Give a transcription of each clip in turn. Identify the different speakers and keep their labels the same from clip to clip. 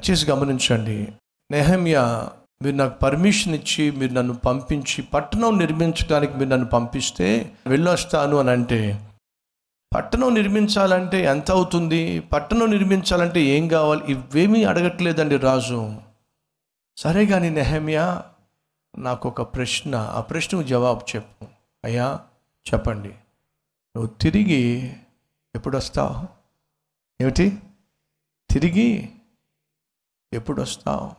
Speaker 1: దయచేసి గమనించండి. నెహమ్యా మీరు నాకు పర్మిషన్ ఇచ్చి మీరు నన్ను పంపించి పట్టణం నిర్మించడానికి మీరు నన్ను పంపిస్తే వెళ్ళొస్తాను అని అంటే పట్టణం నిర్మించాలంటే ఎంత అవుతుంది? పట్టణం నిర్మించాలంటే ఏం కావాలి? ఇవేమీ అడగట్లేదండి రాజు. సరే కానీ నెహమ్యా నాకు ఒక ప్రశ్న ఆ ప్రశ్నకు జవాబు చెప్పు. అయ్యా చెప్పండి. నువ్వు తిరిగి ఎప్పుడు వస్తావు ఏమిటి? తిరిగి ఎప్పుడు వస్తావు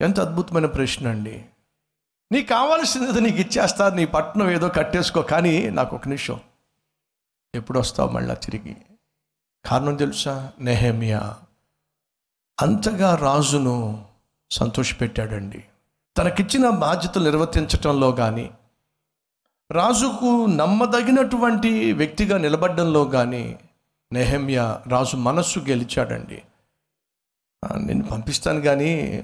Speaker 1: ఎంత అద్భుతమైన ప్రశ్న అండి. నీకు కావాల్సింది నీకు ఇచ్చేస్తా నీ పట్టణం ఏదో కట్టేసుకో కానీ నాకు ఒక నిమిషం. ఎప్పుడు వస్తావు మళ్ళా తిరిగి? కారణం తెలుసా? నెహమియా అంతగా రాజును సంతోషపెట్టాడండి. తనకిచ్చిన బాధ్యతలు నిర్వర్తించటంలో కానీ రాజుకు నమ్మదగినటువంటి వ్యక్తిగా నిలబడడంలో కానీ నెహమ్యా రాజు మనస్సు గెలిచాడండి. నేను పంపిస్తాను కానీ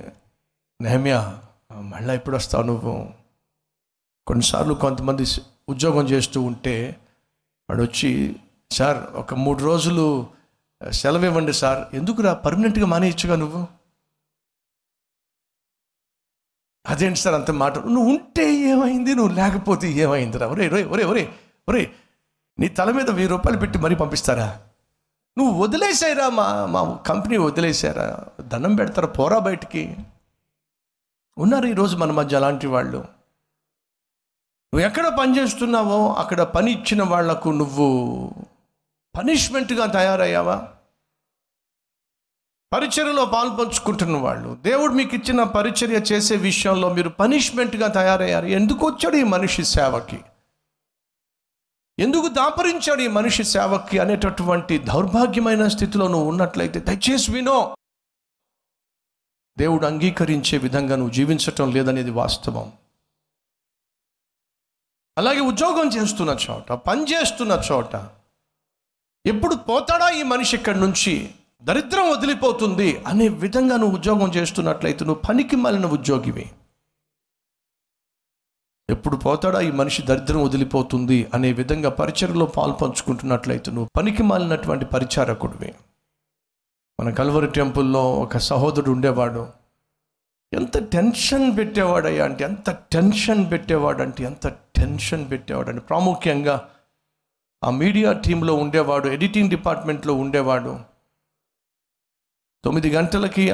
Speaker 1: నేమ్యా మళ్ళీ ఎప్పుడు వస్తావు నువ్వు? కొన్నిసార్లు కొంతమంది ఉద్యోగం చేస్తూ ఉంటే వాడు వచ్చి సార్ ఒక మూడు రోజులు సెలవు ఇవ్వండి సార్. ఎందుకురా? పర్మనెంట్గా మానేయచ్చుగా నువ్వు? అదేంటి సార్ అంత మాట? నువ్వు ఉంటే ఏమైంది? నువ్వు లేకపోతే ఏమైందిరా? ఒరే ఒరే ఒరే ఒరే ఒరే నీ తల మీద వెయ్యి రూపాయలు పెట్టి మరీ పంపిస్తారా? నువ్వు వదిలేసాయిరా మా మా కంపెనీ వదిలేసారా దండం పెడతారా పోరా బయటికి? ఉన్నారు ఈరోజు మన మధ్య అలాంటి వాళ్ళు. నువ్వు ఎక్కడ పని చేస్తున్నావో అక్కడ పని ఇచ్చిన వాళ్ళకు నువ్వు పనిష్మెంట్గా తయారయ్యావా? పరిచర్యలో పాల్పంచుకుంటున్న వాళ్ళు దేవుడు మీకు ఇచ్చిన పరిచర్య చేసే విషయంలో మీరు పనిష్మెంట్గా తయారయ్యారు. ఎందుకు వచ్చాడు ఈ మనిషి సేవకి? ఎందుకు దాపరించాడు ఈ మనిషి సేవకి అనేటటువంటి దౌర్భాగ్యమైన స్థితిలో నువ్వు ఉన్నట్లయితే? దయచేసి వినో. దేవుడు అంగీకరించే విధంగా నువ్వు జీవించటం లేదనేది వాస్తవం. అలాగే ఉద్యోగం చేస్తున్న చోట పని చేస్తున్న చోట ఎప్పుడు పోతాడా ఈ మనిషి ఇక్కడి నుంచి? దరిద్రం వదిలిపోతుంది అనే విధంగా నువ్వు ఉద్యోగం చేస్తున్నట్లయితే నువ్వు పనికి మాలిన ఉద్యోగివి. ఎప్పుడు పోతాడా? ఈ మనిషి దరిద్రం వదిలిపోతుంది అనే విధంగా పరిచయలో పాల్పంచుకుంటున్నట్లయితే నువ్వు పనికి మాలినటువంటి పరిచారకుడివి. మన కల్వరి టెంపుల్లో ఒక సహోదరుడు ఉండేవాడు. ఎంత టెన్షన్ పెట్టేవాడయ్యా అంటే ఎంత టెన్షన్ పెట్టేవాడు అంటే ఎంత టెన్షన్ పెట్టేవాడు అంటే ప్రాముఖ్యంగా ఆ మీడియా టీంలో ఉండేవాడు ఎడిటింగ్ డిపార్ట్మెంట్లో ఉండేవాడు. తొమ్మిది గంటలకి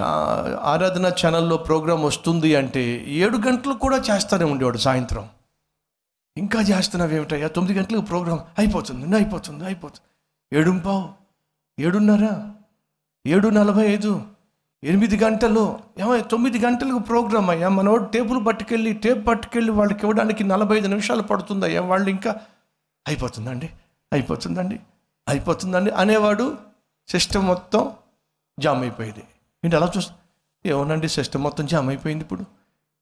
Speaker 1: ఆరాధన ఛానల్లో ప్రోగ్రాం వస్తుంది అంటే ఏడు గంటలు కూడా చేస్తూనే ఉండేవాడు సాయంత్రం. ఇంకా చేస్తున్నావు ఏమిటయ్యా? తొమ్మిది గంటలకు ప్రోగ్రాం అయిపోతుంది అయిపోతుంది అయిపోతుంది. ఏడు పావు? ఏడున్నర? ఏడు నలభై ఐదు? ఎనిమిది గంటలు? ఏమో తొమ్మిది గంటలకు ప్రోగ్రామ్ అయ్యా? మనోడు టేబుల్ పట్టుకెళ్ళి టేప్ పట్టుకెళ్ళి వాళ్ళకి ఇవ్వడానికి నలభై ఐదు నిమిషాలు పడుతుందయ్యా? వాళ్ళు ఇంకా అయిపోతుందండి అయిపోతుందండి అయిపోతుందండి అనేవాడు సిస్టమ్ మొత్తం జామ్ అయిపోయేది ఏంటి అలా చూస్తా? ఏమోనండి సిస్టమ్ మొత్తం జామ్ అయిపోయింది ఇప్పుడు.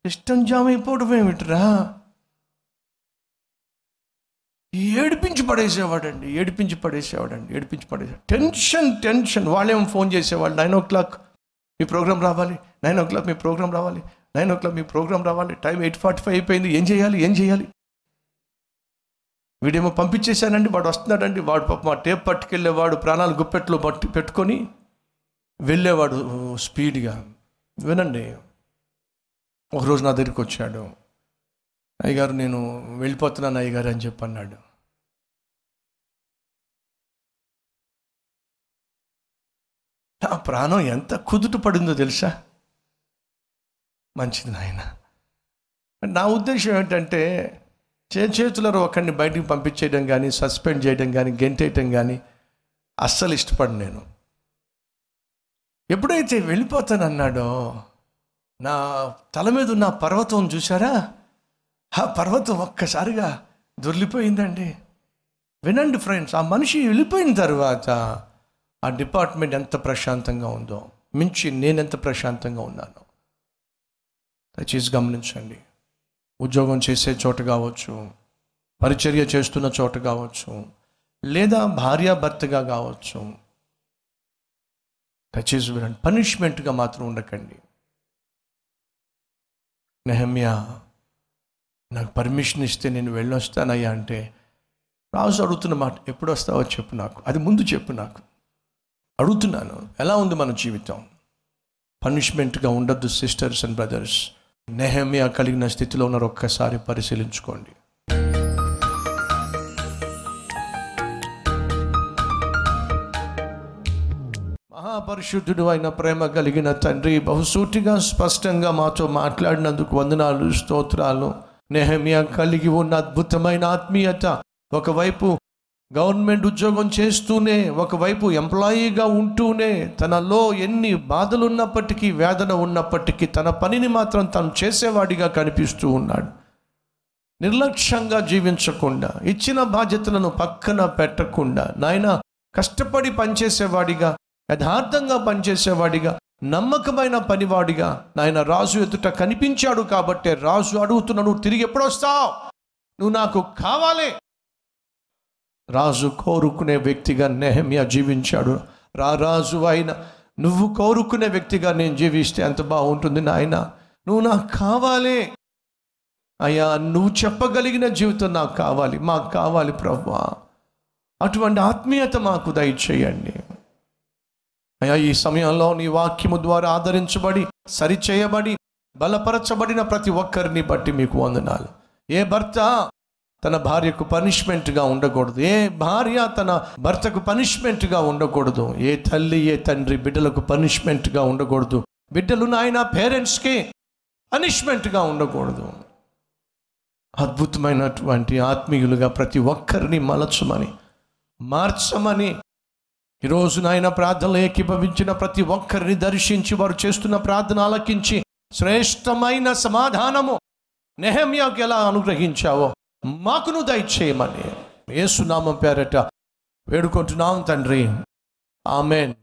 Speaker 1: సిస్టమ్ జామ్ అయిపోవడం ఏమిట్రా? ఏడిపించి పడేసేవాడండి ఏడిపించి పడేసేవాడండి ఏడిపించి పడేసేవాడు. Tension tension. వాళ్ళేమో ఫోన్ చేసేవాళ్ళు. నైన్ ఓ క్లాక్ మీ ప్రోగ్రామ్ రావాలి నైన్ ఓ క్లాక్ మీ ప్రోగ్రామ్ రావాలి నైన్ ఓ క్లాక్ మీ ప్రోగ్రామ్ రావాలి. టైం ఎయిట్ ఫార్టీ ఫైవ్ అయిపోయింది. ఏం చేయాలి ఏం చేయాలి? వీడేమో పంపించేశానండి వాడు వస్తున్నాడండి. వాడు పాప మా టేప్ పట్టుకెళ్ళేవాడు ప్రాణాలు గుప్పెట్లో పట్టి పెట్టుకొని వెళ్ళేవాడు స్పీడ్గా. వినండి. ఒకరోజు నా దగ్గరికి వచ్చాడు. అయ్యగారు నేను వెళ్ళిపోతున్నాను అయ్యగారు అని చెప్పి అన్నాడు. నా ప్రాణం ఎంత కుదుట పడిందో తెలుసా? మంచిది నాయన. నా ఉద్దేశం ఏంటంటే చే చేతులలో ఒకరిని బయటికి పంపించేయడం కానీ సస్పెండ్ చేయడం కానీ గెంటేయటం కానీ అస్సలు ఇష్టపడను నేను. ఎప్పుడైతే వెళ్ళిపోతానన్నాడో నా తల మీద ఉన్న పర్వతం చూసారా ఆ పర్వతం ఒక్కసారిగా దొర్లిపోయిందండి వినండి ఫ్రెండ్స్ ఆ మనిషి వెళ్ళిపోయిన తర్వాత ఆ డిపార్ట్మెంట్ ఎంత ప్రశాంతంగా ఉందో మించి నేనెంత ప్రశాంతంగా ఉన్నాను. దయచేసి గమనించండి. ఉద్యోగం చేసే చోట కావచ్చు పరిచర్య చేస్తున్న చోట కావచ్చు లేదా భార్యాభర్తగా కావచ్చు దయచేసి వినండి పనిష్మెంట్గా మాత్రం ఉండకండి. నెహమ్యా నాకు పర్మిషన్ ఇస్తే నేను వెళ్ళొస్తానయ్యా అంటే రాజు అడుగుతున్న మాట ఎప్పుడు వస్తావో చెప్పు నాకు. అది ముందు చెప్పు నాకు. అడుగుతున్నాను. ఎలా ఉంది మన జీవితం? పనిష్మెంట్గా ఉండద్దు సిస్టర్స్ అండ్ బ్రదర్స్. నెహమియా కలిగిన స్థితిలో ఉన్నారు ఒక్కసారి పరిశీలించుకోండి. మహాపరిశుద్ధుడు అయిన ప్రేమ కలిగిన తండ్రి బహుసూటిగా స్పష్టంగా మాతో మాట్లాడినందుకు వందనాలు స్తోత్రాలు. నెహమియా కలిగి ఉన్న అద్భుతమైన ఆత్మీయత ఒకవైపు గవర్నమెంట్ ఉద్యోగం చేస్తూనే ఒకవైపు ఎంప్లాయీగా ఉంటూనే తనలో ఎన్ని బాధలు ఉన్నప్పటికీ వేదన ఉన్నప్పటికీ తన పనిని మాత్రం తను చేసేవాడిగా కనిపిస్తూ ఉన్నాడు. నిర్లక్ష్యంగా జీవించకుండా ఇచ్చిన బాధ్యతలను పక్కన పెట్టకుండా నాయన కష్టపడి పనిచేసేవాడిగా యథార్థంగా పనిచేసేవాడిగా నమ్మకమైన పనివాడిగా నాయన రాజు ఎదుట కనిపించాడు కాబట్టి రాజు అడుగుతున్నాడు తిరిగి ఎప్పుడు వస్తావు? నువ్వు నాకు కావాలి. రాజు కోరుకునే వ్యక్తిగా నెహమియా జీవించాడు. రా రాజు అయిన నువ్వు కోరుకునే వ్యక్తిగా నేను జీవిస్తే ఎంత బాగుంటుంది నాయన? నువ్వు నాకు కావాలి. అయ్యా నువ్వు చెప్పగలిగిన జీవితం నాకు కావాలి మాకు కావాలి ప్రభా అటువంటి ఆత్మీయత మాకు దయచేయండి. అయ్యా ఈ సమయంలో నీ వాక్యము ద్వారా ఆదరించబడి సరిచేయబడి బలపరచబడిన ప్రతి ఒక్కరిని బట్టి మీకు వందనాలు. ఏ భర్త తన భార్యకు పనిష్మెంట్గా ఉండకూడదు ఏ భార్య తన భర్తకు పనిష్మెంట్గా ఉండకూడదు ఏ తల్లి ఏ తండ్రి బిడ్డలకు పనిష్మెంట్గా ఉండకూడదు బిడ్డలు నాయన పేరెంట్స్కి పనిష్మెంట్గా ఉండకూడదు. అద్భుతమైనటువంటి ఆత్మీయులుగా ప్రతి ఒక్కరిని మలచమని మార్చమని ఈరోజు నాయన ప్రార్థనలు ఏకీభవించిన ప్రతి ఒక్కరిని దర్శించి వారు చేస్తున్న ప్రార్థన ఆలకించి శ్రేష్టమైన సమాధానము నెహమ్యాకు ఎలా అనుగ్రహించావో మాకును దయచేయమని ఏసునామం పేరట వేడుకుంటున్నాం తండ్రి. ఆమెన్.